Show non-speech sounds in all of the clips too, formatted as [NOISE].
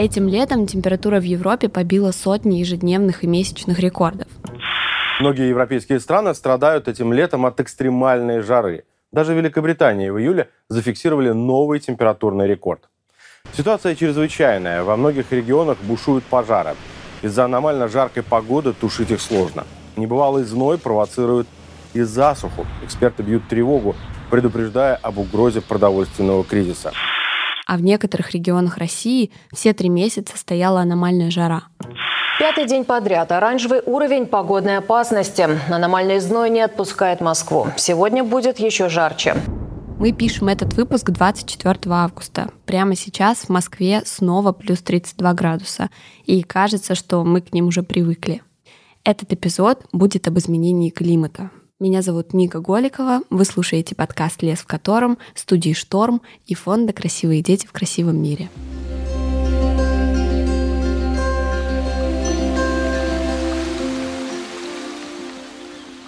Этим летом температура в Европе побила сотни ежедневных и месячных рекордов. Многие европейские страны страдают этим летом от экстремальной жары. Даже в Великобритании в июле зафиксировали новый температурный рекорд. Ситуация чрезвычайная. Во многих регионах бушуют пожары. Из-за аномально жаркой погоды тушить их сложно. Небывалый зной провоцирует и засуху. Эксперты бьют тревогу, предупреждая об угрозе продовольственного кризиса. А в некоторых регионах России все три месяца стояла аномальная жара. Пятый день подряд оранжевый уровень погодной опасности. Аномальный зной не отпускает Москву. Сегодня будет еще жарче. Мы пишем этот выпуск 24 августа. Прямо сейчас в Москве снова плюс 32 градуса. И кажется, что мы к ним уже привыкли. Этот эпизод будет об изменении климата. Меня зовут Ника Голикова. Вы слушаете подкаст «Лес в котором», студии «Шторм» и фонда «Красивые дети в красивом мире».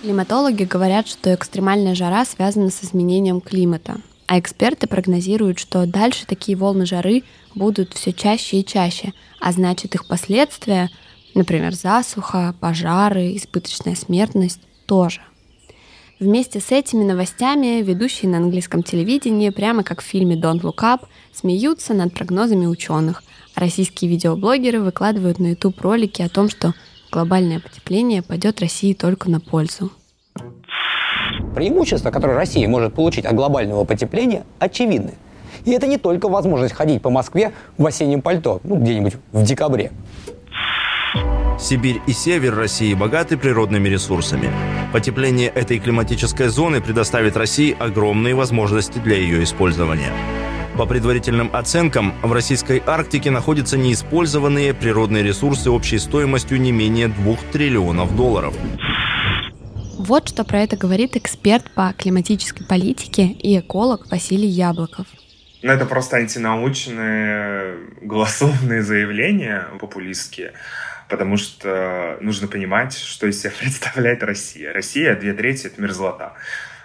Климатологи говорят, что экстремальная жара связана с изменением климата, а эксперты прогнозируют, что дальше такие волны жары будут все чаще и чаще, а значит их последствия, например, засуха, пожары, избыточная смертность, тоже. Вместе с этими новостями ведущие на английском телевидении, прямо как в фильме «Don't Look Up», смеются над прогнозами ученых, российские видеоблогеры выкладывают на YouTube ролики о том, что глобальное потепление пойдет России только на пользу. Преимущества, которые Россия может получить от глобального потепления, очевидны. И это не только возможность ходить по Москве в осеннем пальто, ну, где-нибудь в декабре. Сибирь и север России богаты природными ресурсами. Потепление этой климатической зоны предоставит России огромные возможности для ее использования. По предварительным оценкам, в российской Арктике находятся неиспользованные природные ресурсы общей стоимостью не менее 2 триллионов долларов. Вот что про это говорит эксперт по климатической политике и эколог Василий Яблоков. Ну, это просто антинаучные голословные заявления популистские, потому что нужно понимать, что из себя [LAUGHS] представляет Россия. Россия, две трети — это мерзлота.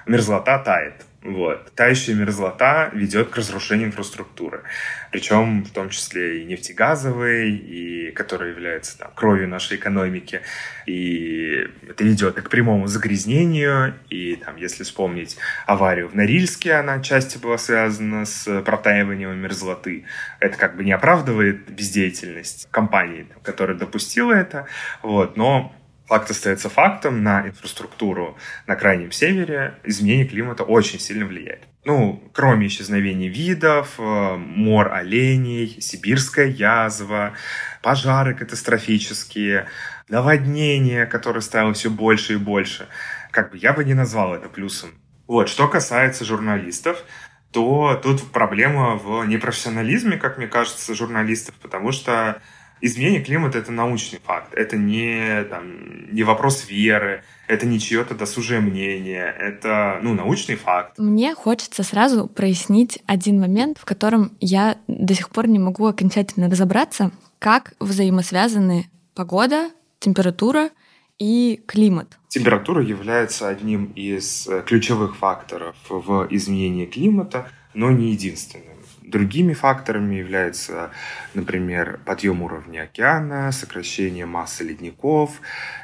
Мерзлота тает. Вот. Тающая мерзлота ведет к разрушению инфраструктуры. Причем в том числе и нефтегазовой, и которая является там, кровью нашей экономики. И это ведет к прямому загрязнению. И там, если вспомнить аварию в Норильске, она отчасти была связана с протаиванием мерзлоты. Это как бы не оправдывает бездеятельность компании, которая допустила это. Вот. Но Факт остается фактом, на инфраструктуру на Крайнем Севере изменение климата очень сильно влияет. Ну, кроме исчезновения видов, э, мор оленей, сибирская язва, пожары катастрофические, наводнения, которые стало все больше и больше. Как бы я бы не назвал это плюсом. Вот, что касается журналистов, то тут проблема в непрофессионализме, как мне кажется, журналистов, потому что Изменение климата — это научный факт. Это не, там, не вопрос веры, это не чье-то досужее мнение, это ну, научный факт. Мне хочется сразу прояснить один момент, в котором я до сих пор не могу окончательно разобраться, как взаимосвязаны погода, температура и климат. Температура является одним из ключевых факторов в изменении климата, но не единственным. Другими факторами являются, например, подъем уровня океана, сокращение массы ледников,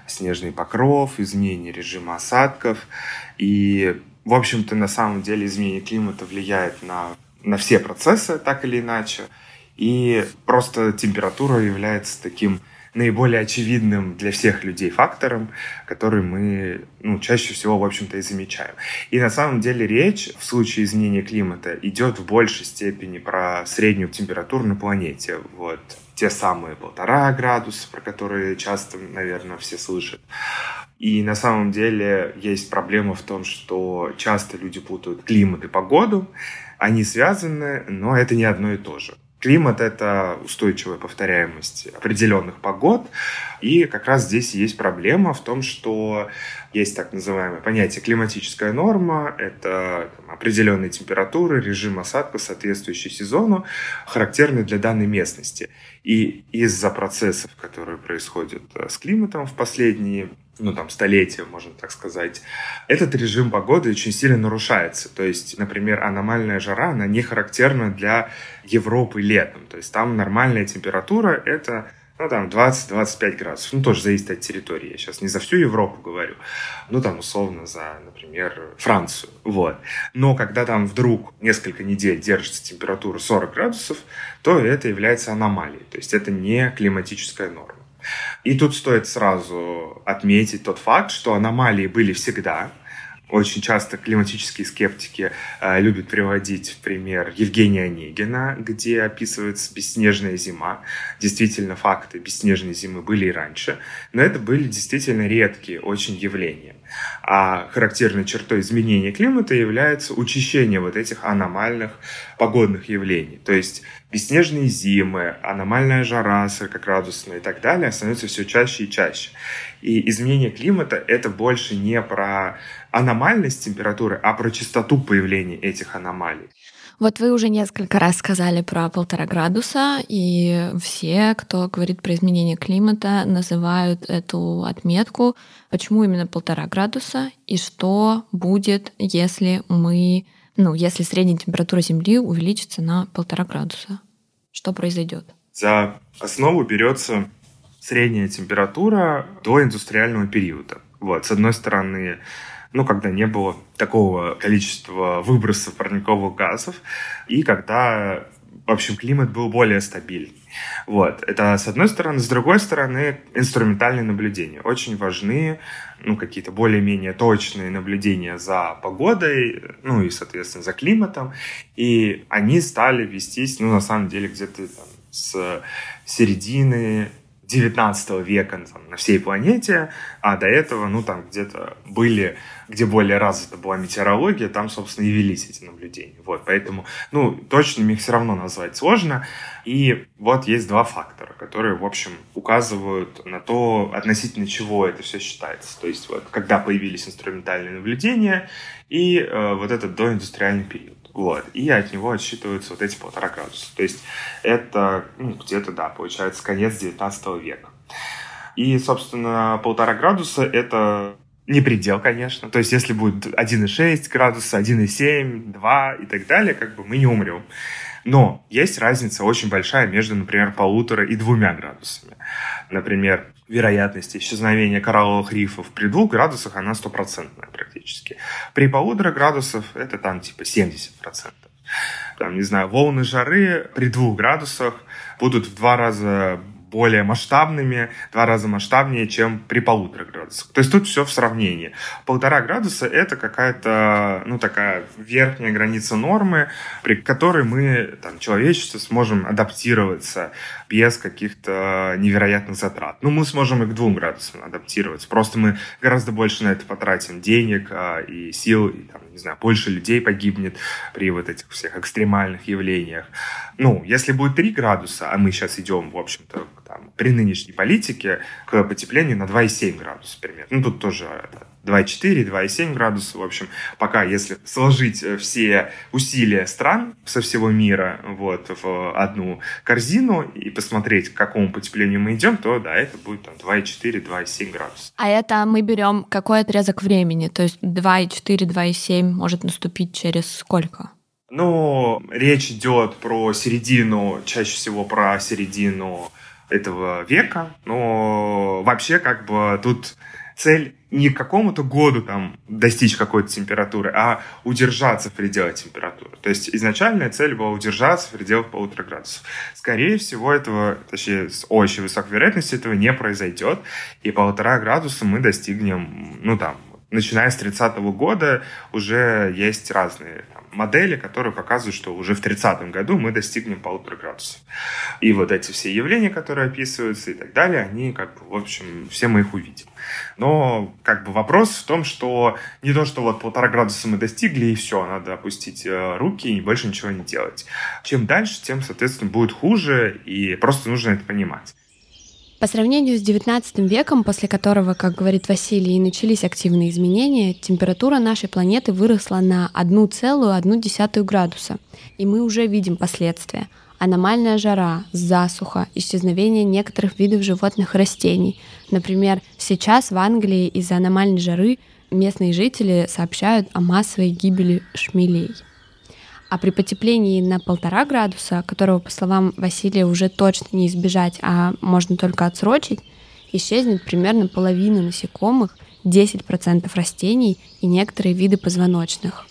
снежный покров, изменение режима осадков. И, в общем-то, на самом деле изменение климата влияет на, на все процессы, так или иначе. И просто температура является таким наиболее очевидным для всех людей фактором, который мы ну, чаще всего, в общем-то, и замечаем. И на самом деле речь в случае изменения климата идет в большей степени про среднюю температуру на планете. Вот те самые полтора градуса, про которые часто, наверное, все слышат. И на самом деле есть проблема в том, что часто люди путают климат и погоду. Они связаны, но это не одно и то же. Климат — это устойчивая повторяемость определенных погод. И как раз здесь есть проблема в том, что есть так называемое понятие климатическая норма. Это там, определенные температуры, режим осадка, соответствующий сезону, характерный для данной местности. И из-за процессов, которые происходят э, с климатом в последние ну, там, столетия, можно так сказать, этот режим погоды очень сильно нарушается. То есть, например, аномальная жара, она не характерна для Европы летом. То есть, там нормальная температура — это ну, там 20-25 градусов. Ну, тоже зависит от территории. Я сейчас не за всю Европу говорю. Ну, там, условно, за, например, Францию. Вот. Но когда там вдруг несколько недель держится температура 40 градусов, то это является аномалией. То есть это не климатическая норма. И тут стоит сразу отметить тот факт, что аномалии были всегда. Очень часто климатические скептики э, любят приводить в пример Евгения Онегина, где описывается бесснежная зима. Действительно, факты бесснежной зимы были и раньше, но это были действительно редкие очень явления. А характерной чертой изменения климата является учащение вот этих аномальных погодных явлений. То есть бесснежные зимы, аномальная жара 40-градусная и так далее становятся все чаще и чаще. И изменение климата — это больше не про аномальность температуры, а про частоту появления этих аномалий. Вот вы уже несколько раз сказали про полтора градуса, и все, кто говорит про изменение климата, называют эту отметку. Почему именно полтора градуса и что будет, если мы, ну, если средняя температура Земли увеличится на полтора градуса? Что произойдет? За основу берется средняя температура до индустриального периода. Вот, с одной стороны, ну, когда не было такого количества выбросов парниковых газов, и когда, в общем, климат был более стабильный. Вот. Это с одной стороны. С другой стороны, инструментальные наблюдения. Очень важны ну, какие-то более-менее точные наблюдения за погодой, ну и, соответственно, за климатом. И они стали вестись, ну, на самом деле, где-то там, с середины 19 века там, на всей планете, а до этого, ну, там где-то были, где более развита была метеорология, там, собственно, и велись эти наблюдения. Вот, поэтому, ну, точно их все равно назвать сложно. И вот есть два фактора, которые, в общем, указывают на то, относительно чего это все считается. То есть, вот, когда появились инструментальные наблюдения и э, вот этот доиндустриальный период. Вот. И от него отсчитываются вот эти полтора градуса. То есть это ну, где-то, да, получается конец 19 века. И, собственно, полтора градуса — это не предел, конечно. То есть, если будет 1,6 градуса, 1,7, 2 и так далее, как бы мы не умрем. Но есть разница очень большая между, например, полутора и двумя градусами. Например, вероятность исчезновения коралловых рифов при двух градусах, она стопроцентная практически. При полутора градусах это там типа 70%. Там, не знаю, волны жары при двух градусах будут в два раза более масштабными, два раза масштабнее, чем при полутора градусах. То есть тут все в сравнении. Полтора градуса — это какая-то, ну, такая верхняя граница нормы, при которой мы, там, человечество сможем адаптироваться без каких-то невероятных затрат. Ну, мы сможем и к двум градусам адаптироваться. Просто мы гораздо больше на это потратим денег а, и сил, и, там, не знаю, больше людей погибнет при вот этих всех экстремальных явлениях. Ну, если будет 3 градуса, а мы сейчас идем, в общем-то, там, при нынешней политике к потеплению на 2,7 градуса примерно. Ну, тут тоже 2,4, 2,7 градуса. В общем, пока, если сложить э, все усилия стран со всего мира вот, в одну корзину и посмотреть, к какому потеплению мы идем, то да, это будет там 2,4, 2,7 градуса. А это мы берем какой отрезок времени? То есть 2,4, 2,7 может наступить через сколько? Ну, речь идет про середину, чаще всего про середину этого века, но вообще как бы тут цель не к какому-то году там достичь какой-то температуры, а удержаться в пределах температуры. То есть изначальная цель была удержаться в пределах полутора градусов. Скорее всего, этого, точнее, с очень высокой вероятностью этого не произойдет, и полтора градуса мы достигнем, ну там, начиная с 30 -го года уже есть разные модели, которые показывают, что уже в 30 году мы достигнем полутора градусов. И вот эти все явления, которые описываются и так далее, они как бы, в общем, все мы их увидим. Но как бы вопрос в том, что не то, что вот полтора градуса мы достигли, и все, надо опустить э, руки и больше ничего не делать. Чем дальше, тем, соответственно, будет хуже, и просто нужно это понимать. По сравнению с XIX веком, после которого, как говорит Василий, и начались активные изменения, температура нашей планеты выросла на 1,1 градуса. И мы уже видим последствия. Аномальная жара, засуха, исчезновение некоторых видов животных и растений. Например, сейчас в Англии из-за аномальной жары местные жители сообщают о массовой гибели шмелей. А при потеплении на полтора градуса, которого, по словам Василия, уже точно не избежать, а можно только отсрочить, исчезнет примерно половина насекомых, 10% растений и некоторые виды позвоночных.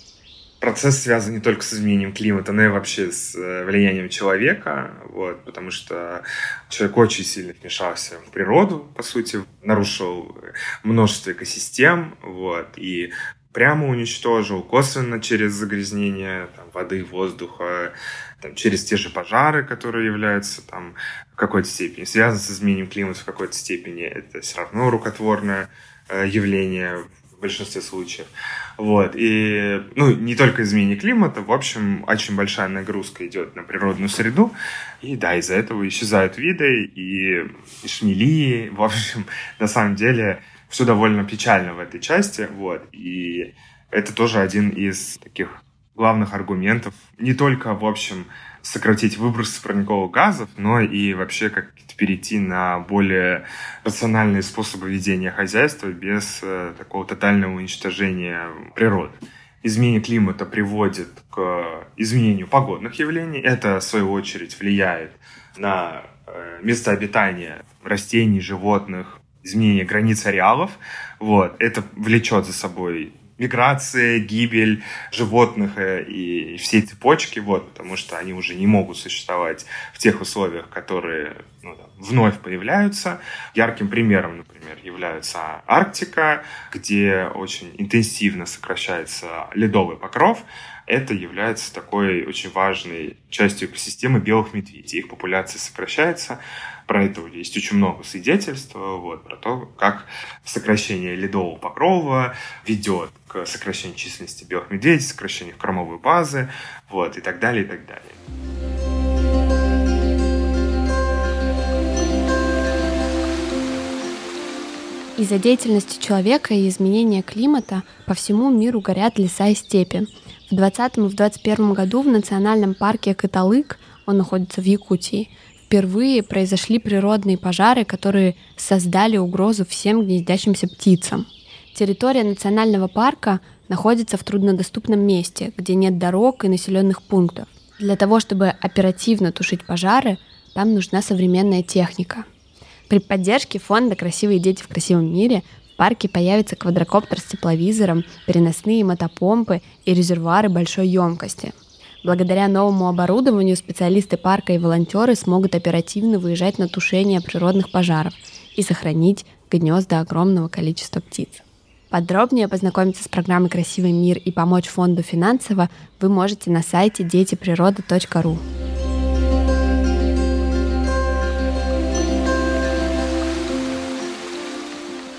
Процесс связан не только с изменением климата, но и вообще с э, влиянием человека, вот, потому что человек очень сильно вмешался в природу, по сути, нарушил множество экосистем, вот, и прямо уничтожил, косвенно через загрязнение там, воды, воздуха, там, через те же пожары, которые являются там, в какой-то степени, связаны с изменением климата в какой-то степени. Это все равно рукотворное э, явление в большинстве случаев. Вот. И, ну, не только изменение климата, в общем, очень большая нагрузка идет на природную среду. И да, из-за этого исчезают виды и, и шмели. В общем, [LAUGHS] на самом деле, все довольно печально в этой части, вот, и это тоже один из таких главных аргументов, не только, в общем, сократить выбросы парниковых газов, но и вообще как перейти на более рациональные способы ведения хозяйства без э, такого тотального уничтожения природы. Изменение климата приводит к изменению погодных явлений. Это, в свою очередь, влияет на э, место обитания растений, животных, изменение границ ареалов. Вот. Это влечет за собой миграция, гибель животных э, и всей цепочки, вот, потому что они уже не могут существовать в тех условиях, которые ну, там, вновь появляются. Ярким примером, например, является Арктика, где очень интенсивно сокращается ледовый покров. Это является такой очень важной частью экосистемы белых медведей. Их популяция сокращается, про это есть очень много свидетельств, вот, про то, как сокращение ледового покрова ведет к сокращению численности белых медведей, сокращению кормовой базы, вот, и так далее, и так далее. Из-за деятельности человека и изменения климата по всему миру горят леса и степи. В 2020 и в 2021 году в национальном парке Каталык, он находится в Якутии, впервые произошли природные пожары, которые создали угрозу всем гнездящимся птицам. Территория национального парка находится в труднодоступном месте, где нет дорог и населенных пунктов. Для того, чтобы оперативно тушить пожары, там нужна современная техника. При поддержке фонда «Красивые дети в красивом мире» в парке появится квадрокоптер с тепловизором, переносные мотопомпы и резервуары большой емкости – Благодаря новому оборудованию специалисты парка и волонтеры смогут оперативно выезжать на тушение природных пожаров и сохранить гнезда огромного количества птиц. Подробнее познакомиться с программой «Красивый мир» и помочь фонду финансово вы можете на сайте детиприрода.ру.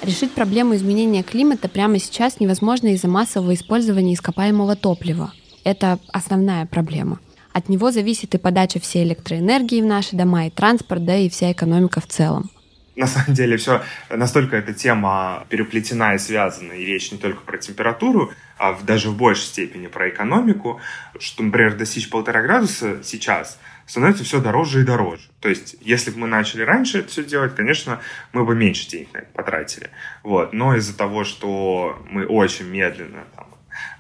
Решить проблему изменения климата прямо сейчас невозможно из-за массового использования ископаемого топлива – это основная проблема. От него зависит и подача всей электроэнергии в наши дома, и транспорт, да и вся экономика в целом. На самом деле все настолько эта тема переплетена и связана, и речь не только про температуру, а в, даже в большей степени про экономику, что, например, достичь полтора градуса сейчас становится все дороже и дороже. То есть, если бы мы начали раньше это все делать, конечно, мы бы меньше денег на это потратили. Вот. Но из-за того, что мы очень медленно там,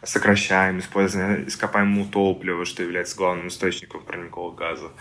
сокращаем использование ископаемого топлива, что является главным источником парниковых газов.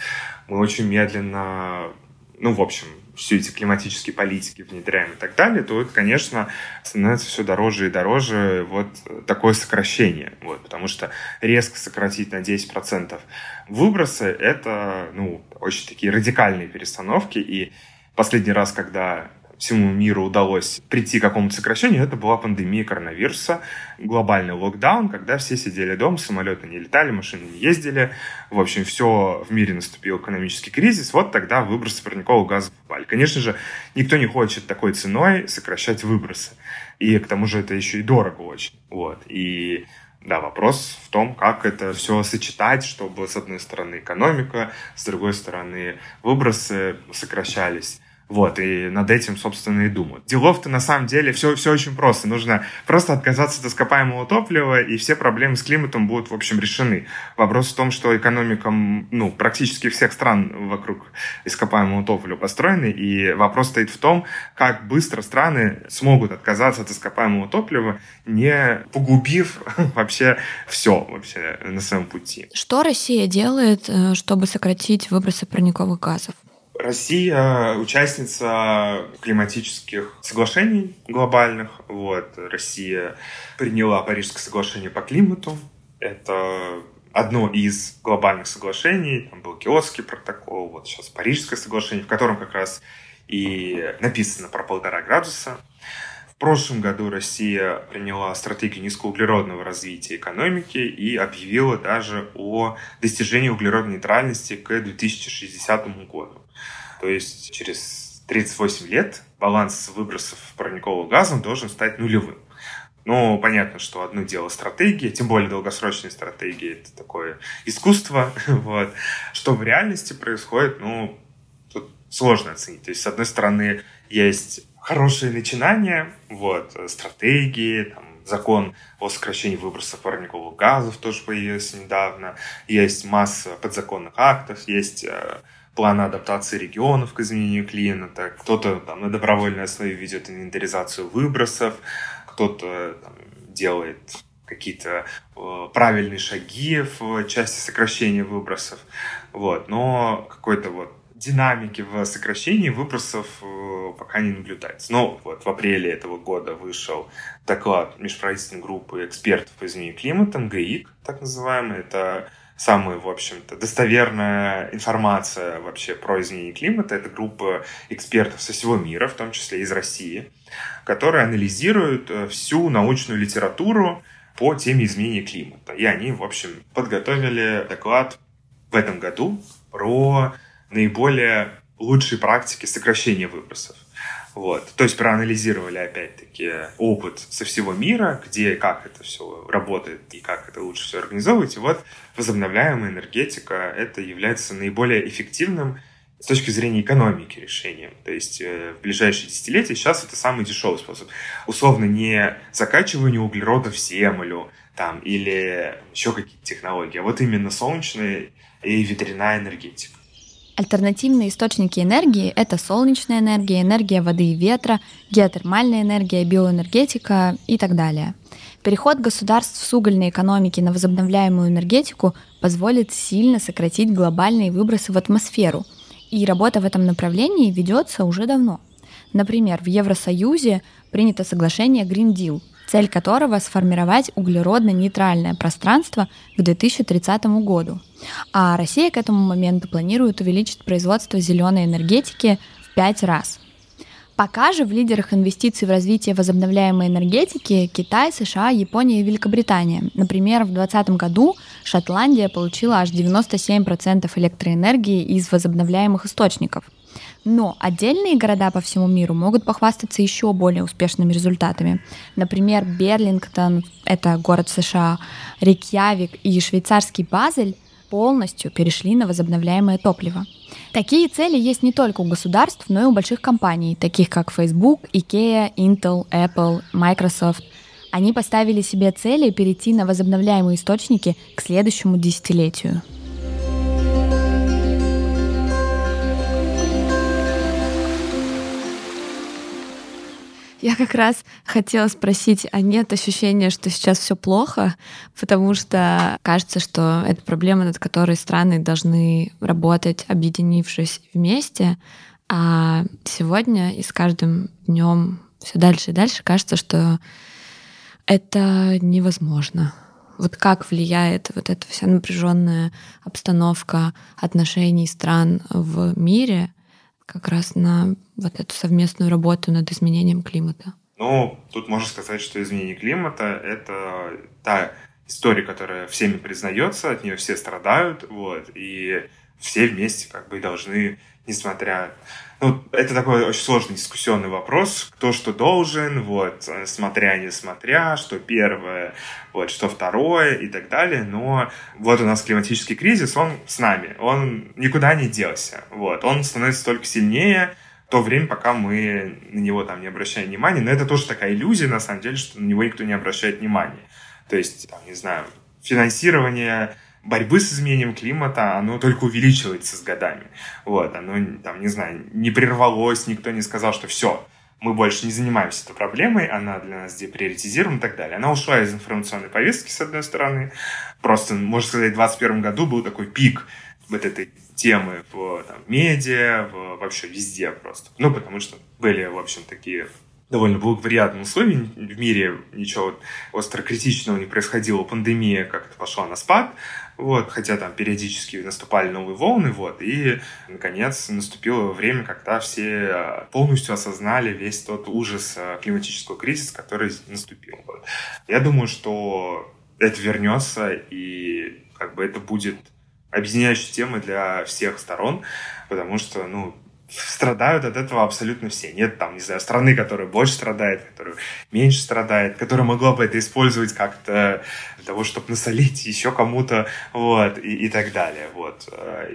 Мы очень медленно, ну, в общем, все эти климатические политики внедряем и так далее, то это, конечно, становится все дороже и дороже вот такое сокращение. Вот, потому что резко сократить на 10% выбросы — это ну, очень такие радикальные перестановки. И последний раз, когда всему миру удалось прийти к какому-то сокращению, это была пандемия коронавируса, глобальный локдаун, когда все сидели дома, самолеты не летали, машины не ездили. В общем, все в мире наступил экономический кризис. Вот тогда выбросы парникового газа попали. Конечно же, никто не хочет такой ценой сокращать выбросы. И к тому же это еще и дорого очень. Вот. И да, вопрос в том, как это все сочетать, чтобы, с одной стороны, экономика, с другой стороны, выбросы сокращались. Вот, и над этим, собственно, и думают. Делов-то на самом деле все, все очень просто. Нужно просто отказаться от ископаемого топлива, и все проблемы с климатом будут, в общем, решены. Вопрос в том, что экономика, ну, практически всех стран вокруг ископаемого топлива построены, и вопрос стоит в том, как быстро страны смогут отказаться от ископаемого топлива, не погубив [LAUGHS] вообще все вообще на своем пути. Что Россия делает, э, чтобы сократить выбросы парниковых газов? Россия участница климатических соглашений глобальных. Вот. Россия приняла Парижское соглашение по климату. Это одно из глобальных соглашений. Там был Киотский протокол, вот сейчас Парижское соглашение, в котором как раз и написано про полтора градуса. В прошлом году Россия приняла стратегию низкоуглеродного развития экономики и объявила даже о достижении углеродной нейтральности к 2060 году. То есть через 38 лет баланс выбросов парникового газа должен стать нулевым. Ну, понятно, что одно дело стратегия, тем более долгосрочные стратегии, это такое искусство, [LAUGHS] вот. Что в реальности происходит, ну, тут сложно оценить. То есть, с одной стороны, есть хорошие начинания, вот, стратегии, там, закон о сокращении выбросов парниковых газов тоже появился недавно, есть масса подзаконных актов, есть э, плана адаптации регионов к изменению климата, кто-то там, на добровольной основе ведет инвентаризацию выбросов, кто-то там, делает какие-то э, правильные шаги в части сокращения выбросов. Вот. Но какой-то вот динамики в сокращении выбросов э, пока не наблюдается. Но вот в апреле этого года вышел доклад межправительственной группы экспертов по изменению климата, ГАИК, так называемый. Это самая, в общем-то, достоверная информация вообще про изменение климата. Это группа экспертов со всего мира, в том числе из России, которые анализируют э, всю научную литературу по теме изменения климата. И они, в общем, подготовили доклад в этом году про наиболее лучшие практики сокращения выбросов. Вот. То есть проанализировали, опять-таки, опыт со всего мира, где как это все работает и как это лучше все организовывать. И вот возобновляемая энергетика — это является наиболее эффективным с точки зрения экономики решением. То есть э, в ближайшие десятилетия сейчас это самый дешевый способ. Условно не закачивание углерода в землю там, или еще какие-то технологии, а вот именно солнечная и ветряная энергетика. Альтернативные источники энергии — это солнечная энергия, энергия воды и ветра, геотермальная энергия, биоэнергетика и так далее. Переход государств с угольной экономики на возобновляемую энергетику позволит сильно сократить глобальные выбросы в атмосферу, и работа в этом направлении ведется уже давно. Например, в Евросоюзе принято соглашение Green Deal, цель которого сформировать углеродно-нейтральное пространство к 2030 году. А Россия к этому моменту планирует увеличить производство зеленой энергетики в пять раз. Пока же в лидерах инвестиций в развитие возобновляемой энергетики Китай, США, Япония и Великобритания. Например, в 2020 году Шотландия получила аж 97% электроэнергии из возобновляемых источников – но отдельные города по всему миру могут похвастаться еще более успешными результатами. Например, Берлингтон, это город США, Рейкьявик и швейцарский Базель полностью перешли на возобновляемое топливо. Такие цели есть не только у государств, но и у больших компаний, таких как Facebook, IKEA, Intel, Apple, Microsoft. Они поставили себе цели перейти на возобновляемые источники к следующему десятилетию. Я как раз хотела спросить, а нет ощущения, что сейчас все плохо, потому что кажется, что это проблема, над которой страны должны работать, объединившись вместе, а сегодня и с каждым днем все дальше и дальше кажется, что это невозможно. Вот как влияет вот эта вся напряженная обстановка отношений стран в мире как раз на вот эту совместную работу над изменением климата? Ну, тут можно сказать, что изменение климата — это та история, которая всеми признается, от нее все страдают, вот, и все вместе как бы должны, несмотря ну, это такой очень сложный дискуссионный вопрос, кто что должен, вот, смотря, не смотря, что первое, вот, что второе и так далее, но вот у нас климатический кризис, он с нами, он никуда не делся, вот, он становится только сильнее, то время, пока мы на него там не обращаем внимания. Но это тоже такая иллюзия, на самом деле, что на него никто не обращает внимания. То есть, там, не знаю, финансирование борьбы с изменением климата, оно только увеличивается с годами. Вот, оно, там, не знаю, не прервалось, никто не сказал, что все, мы больше не занимаемся этой проблемой, она для нас деприоритизирована и так далее. Она ушла из информационной повестки, с одной стороны. Просто, можно сказать, в 2021 году был такой пик вот этой темы в там, медиа, в, вообще везде просто. Ну, потому что были, в общем, такие довольно благоприятные условия в мире, ничего остро критичного не происходило, пандемия как-то пошла на спад, вот, хотя там периодически наступали новые волны, вот, и, наконец, наступило время, когда все а, полностью осознали весь тот ужас а, климатического кризиса, который наступил. Я думаю, что это вернется, и как бы это будет объединяющей темой для всех сторон, потому что, ну, страдают от этого абсолютно все. Нет там, не знаю, страны, которая больше страдает, которая меньше страдает, которая могла бы это использовать как-то для того, чтобы насолить еще кому-то, вот, и, и так далее, вот.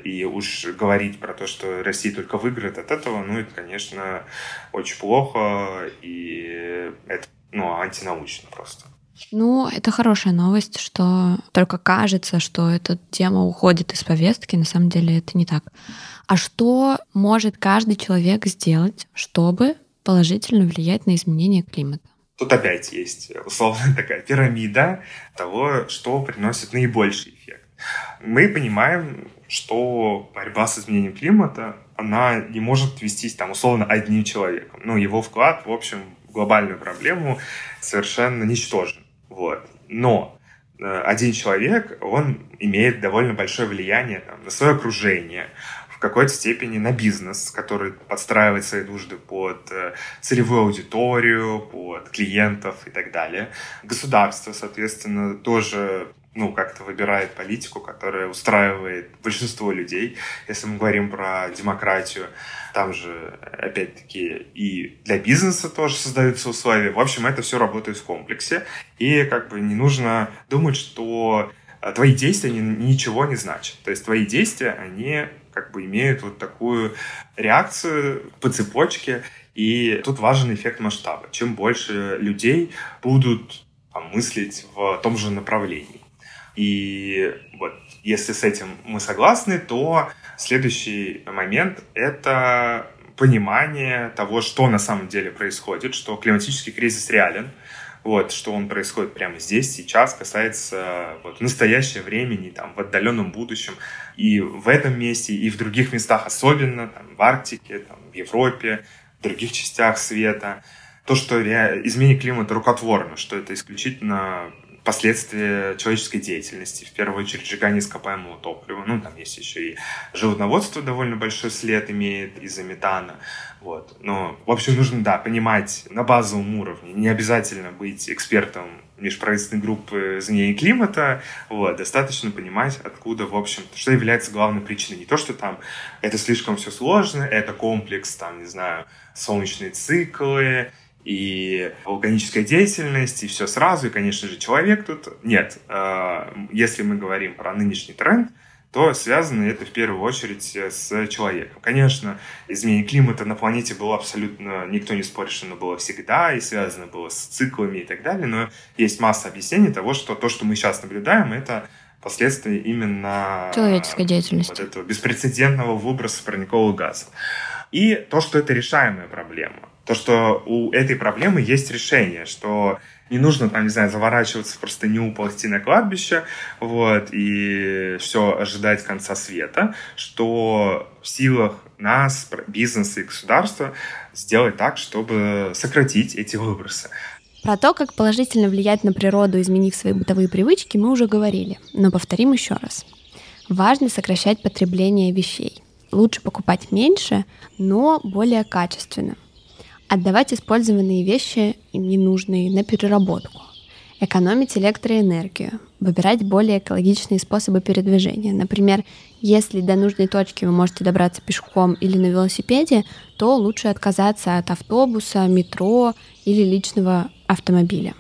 И уж говорить про то, что Россия только выиграет от этого, ну, это, конечно, очень плохо, и это, ну, антинаучно просто. Ну, это хорошая новость, что только кажется, что эта тема уходит из повестки. На самом деле это не так. А что может каждый человек сделать, чтобы положительно влиять на изменение климата? Тут опять есть условно [LAUGHS] такая пирамида того, что приносит наибольший эффект. Мы понимаем, что борьба с изменением климата, она не может вестись там условно одним человеком. Ну, его вклад, в общем, в глобальную проблему совершенно ничтожен. Вот. Но э, один человек, он имеет довольно большое влияние там, на свое окружение, в какой-то степени на бизнес, который подстраивает свои нужды под э, целевую аудиторию, под клиентов и так далее. Государство, соответственно, тоже ну, как-то выбирает политику, которая устраивает большинство людей. Если мы говорим про демократию, там же, опять-таки, и для бизнеса тоже создаются условия. В общем, это все работает в комплексе. И как бы не нужно думать, что э, твои действия ничего не значат. То есть твои действия, они как бы имеют вот такую реакцию по цепочке, и тут важен эффект масштаба. Чем больше людей будут там, мыслить в том же направлении. И вот если с этим мы согласны, то следующий момент — это понимание того, что на самом деле происходит, что климатический кризис реален, вот, что он происходит прямо здесь, сейчас, касается вот, настоящего времени, там, в отдаленном будущем, и в этом месте, и в других местах, особенно там, в Арктике, там, в Европе, в других частях света. То, что изменение климата рукотворно, что это исключительно последствия человеческой деятельности, в первую очередь сжигание ископаемого топлива. Ну, там есть еще и животноводство довольно большой след имеет из-за метана. Вот. Но, в общем, нужно, да, понимать на базовом уровне. Не обязательно быть экспертом межправительственной группы изменения климата. Вот. Достаточно понимать, откуда, в общем, что является главной причиной. Не то, что там это слишком все сложно, это комплекс, там, не знаю, солнечные циклы, и вулканическая деятельность, и все сразу, и, конечно же, человек тут. Нет, э, если мы говорим про нынешний тренд, то связано это в первую очередь с человеком. Конечно, изменение климата на планете было абсолютно, никто не спорит, что оно было всегда, и связано было с циклами и так далее, но есть масса объяснений того, что то, что мы сейчас наблюдаем, это последствия именно человеческой деятельности. Вот этого беспрецедентного выброса парникового газа. И то, что это решаемая проблема то, что у этой проблемы есть решение, что не нужно, там, не знаю, заворачиваться в простыню, ползти на кладбище, вот, и все ожидать конца света, что в силах нас, бизнеса и государства сделать так, чтобы сократить эти выбросы. Про то, как положительно влиять на природу, изменив свои бытовые привычки, мы уже говорили, но повторим еще раз. Важно сокращать потребление вещей. Лучше покупать меньше, но более качественно – Отдавать использованные вещи, ненужные, на переработку. Экономить электроэнергию. Выбирать более экологичные способы передвижения. Например, если до нужной точки вы можете добраться пешком или на велосипеде, то лучше отказаться от автобуса, метро или личного автомобиля.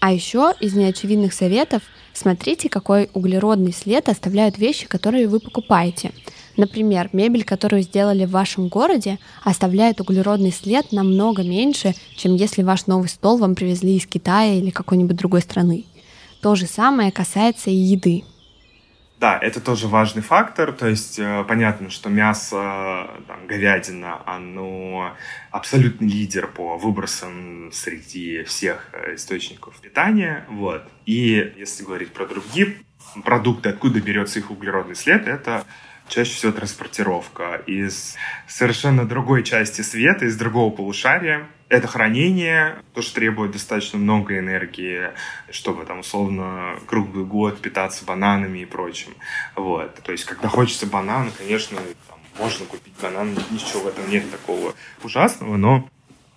А еще из неочевидных советов смотрите, какой углеродный след оставляют вещи, которые вы покупаете. Например, мебель, которую сделали в вашем городе, оставляет углеродный след намного меньше, чем если ваш новый стол вам привезли из Китая или какой-нибудь другой страны. То же самое касается и еды. Да, это тоже важный фактор. То есть э, понятно, что мясо, там, говядина, оно абсолютный лидер по выбросам среди всех э, источников питания. Вот. И если говорить про другие продукты, откуда берется их углеродный след, это чаще всего транспортировка из совершенно другой части света, из другого полушария. Это хранение, то, что требует достаточно много энергии, чтобы там условно круглый год питаться бананами и прочим. Вот. То есть, когда хочется банана, конечно, там, можно купить банан, ничего в этом нет такого ужасного, но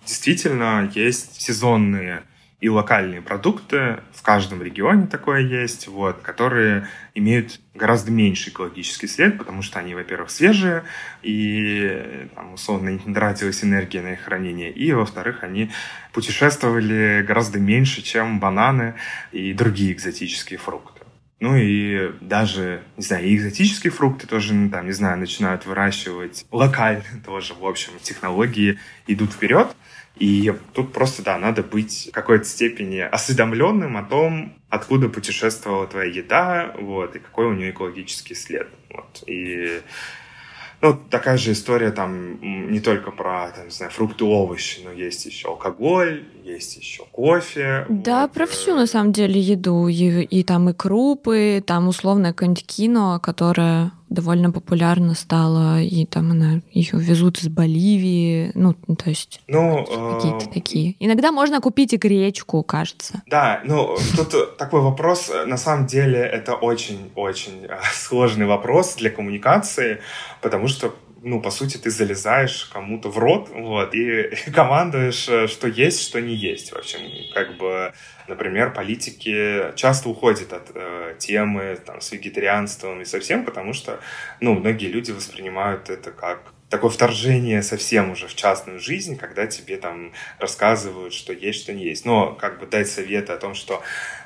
действительно есть сезонные и локальные продукты, в каждом регионе такое есть, вот, которые имеют гораздо меньший экологический след, потому что они, во-первых, свежие, и, там, условно, не тратилась энергия на их хранение, и, во-вторых, они путешествовали гораздо меньше, чем бананы и другие экзотические фрукты. Ну и даже, не знаю, и экзотические фрукты тоже, ну, там, не знаю, начинают выращивать локально [LAUGHS] тоже, в общем, технологии идут вперед. И тут просто, да, надо быть в какой-то степени осведомленным о том, откуда путешествовала твоя еда, вот, и какой у нее экологический след. Вот. И ну, такая же история там не только про, там, не знаю, фрукты, овощи, но есть еще алкоголь, есть еще кофе. Да, вот. про всю на самом деле еду. И, и там и крупы, там условно какое-нибудь кино, которое довольно популярно стало, и там она ее везут из Боливии, ну, то есть ну, какие-то э... такие. Иногда можно купить и гречку, кажется. Да, ну, тут такой вопрос, на самом деле это очень-очень э, сложный вопрос для коммуникации, потому что ну, по сути, ты залезаешь кому-то в рот, вот, и [LAUGHS] командуешь, э, что есть, что не есть. В общем, как бы, например, политики часто уходят от э, темы там, с вегетарианством и совсем, потому что, ну, многие люди воспринимают это как такое вторжение совсем уже в частную жизнь, когда тебе там рассказывают, что есть, что не есть. Но как бы дать советы о том, что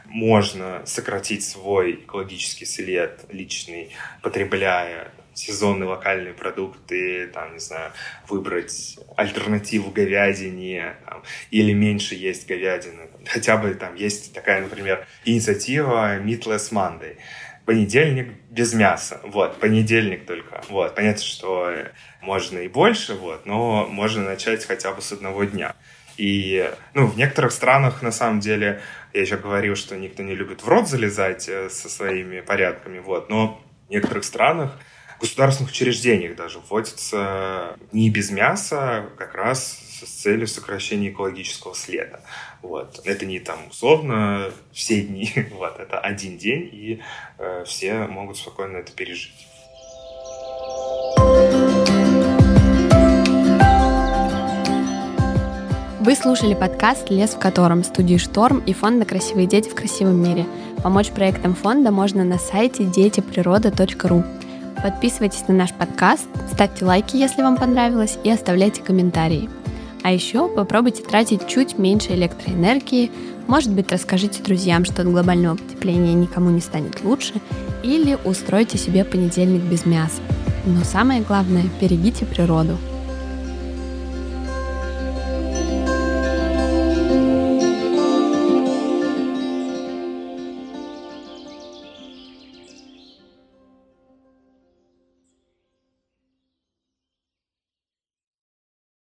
можно сократить свой экологический след личный, потребляя сезонные локальные продукты, там, не знаю, выбрать альтернативу говядине там, или меньше есть говядины. Хотя бы там есть такая, например, инициатива Meatless Monday. Понедельник без мяса. Вот, понедельник только. Вот, понятно, что можно и больше, вот, но можно начать хотя бы с одного дня. И, ну, в некоторых странах, на самом деле, я еще говорил, что никто не любит в рот залезать э, со своими порядками, вот, но в некоторых странах государственных учреждениях даже вводится не без мяса, как раз с целью сокращения экологического следа. Вот. Это не там условно все дни, [LAUGHS] вот, это один день, и э, все могут спокойно это пережить. Вы слушали подкаст «Лес в котором» студии «Шторм» и фонда «Красивые дети в красивом мире». Помочь проектам фонда можно на сайте детиприрода.ру. Подписывайтесь на наш подкаст, ставьте лайки, если вам понравилось, и оставляйте комментарии. А еще попробуйте тратить чуть меньше электроэнергии, может быть, расскажите друзьям, что от глобального потепления никому не станет лучше, или устройте себе понедельник без мяса. Но самое главное, берегите природу.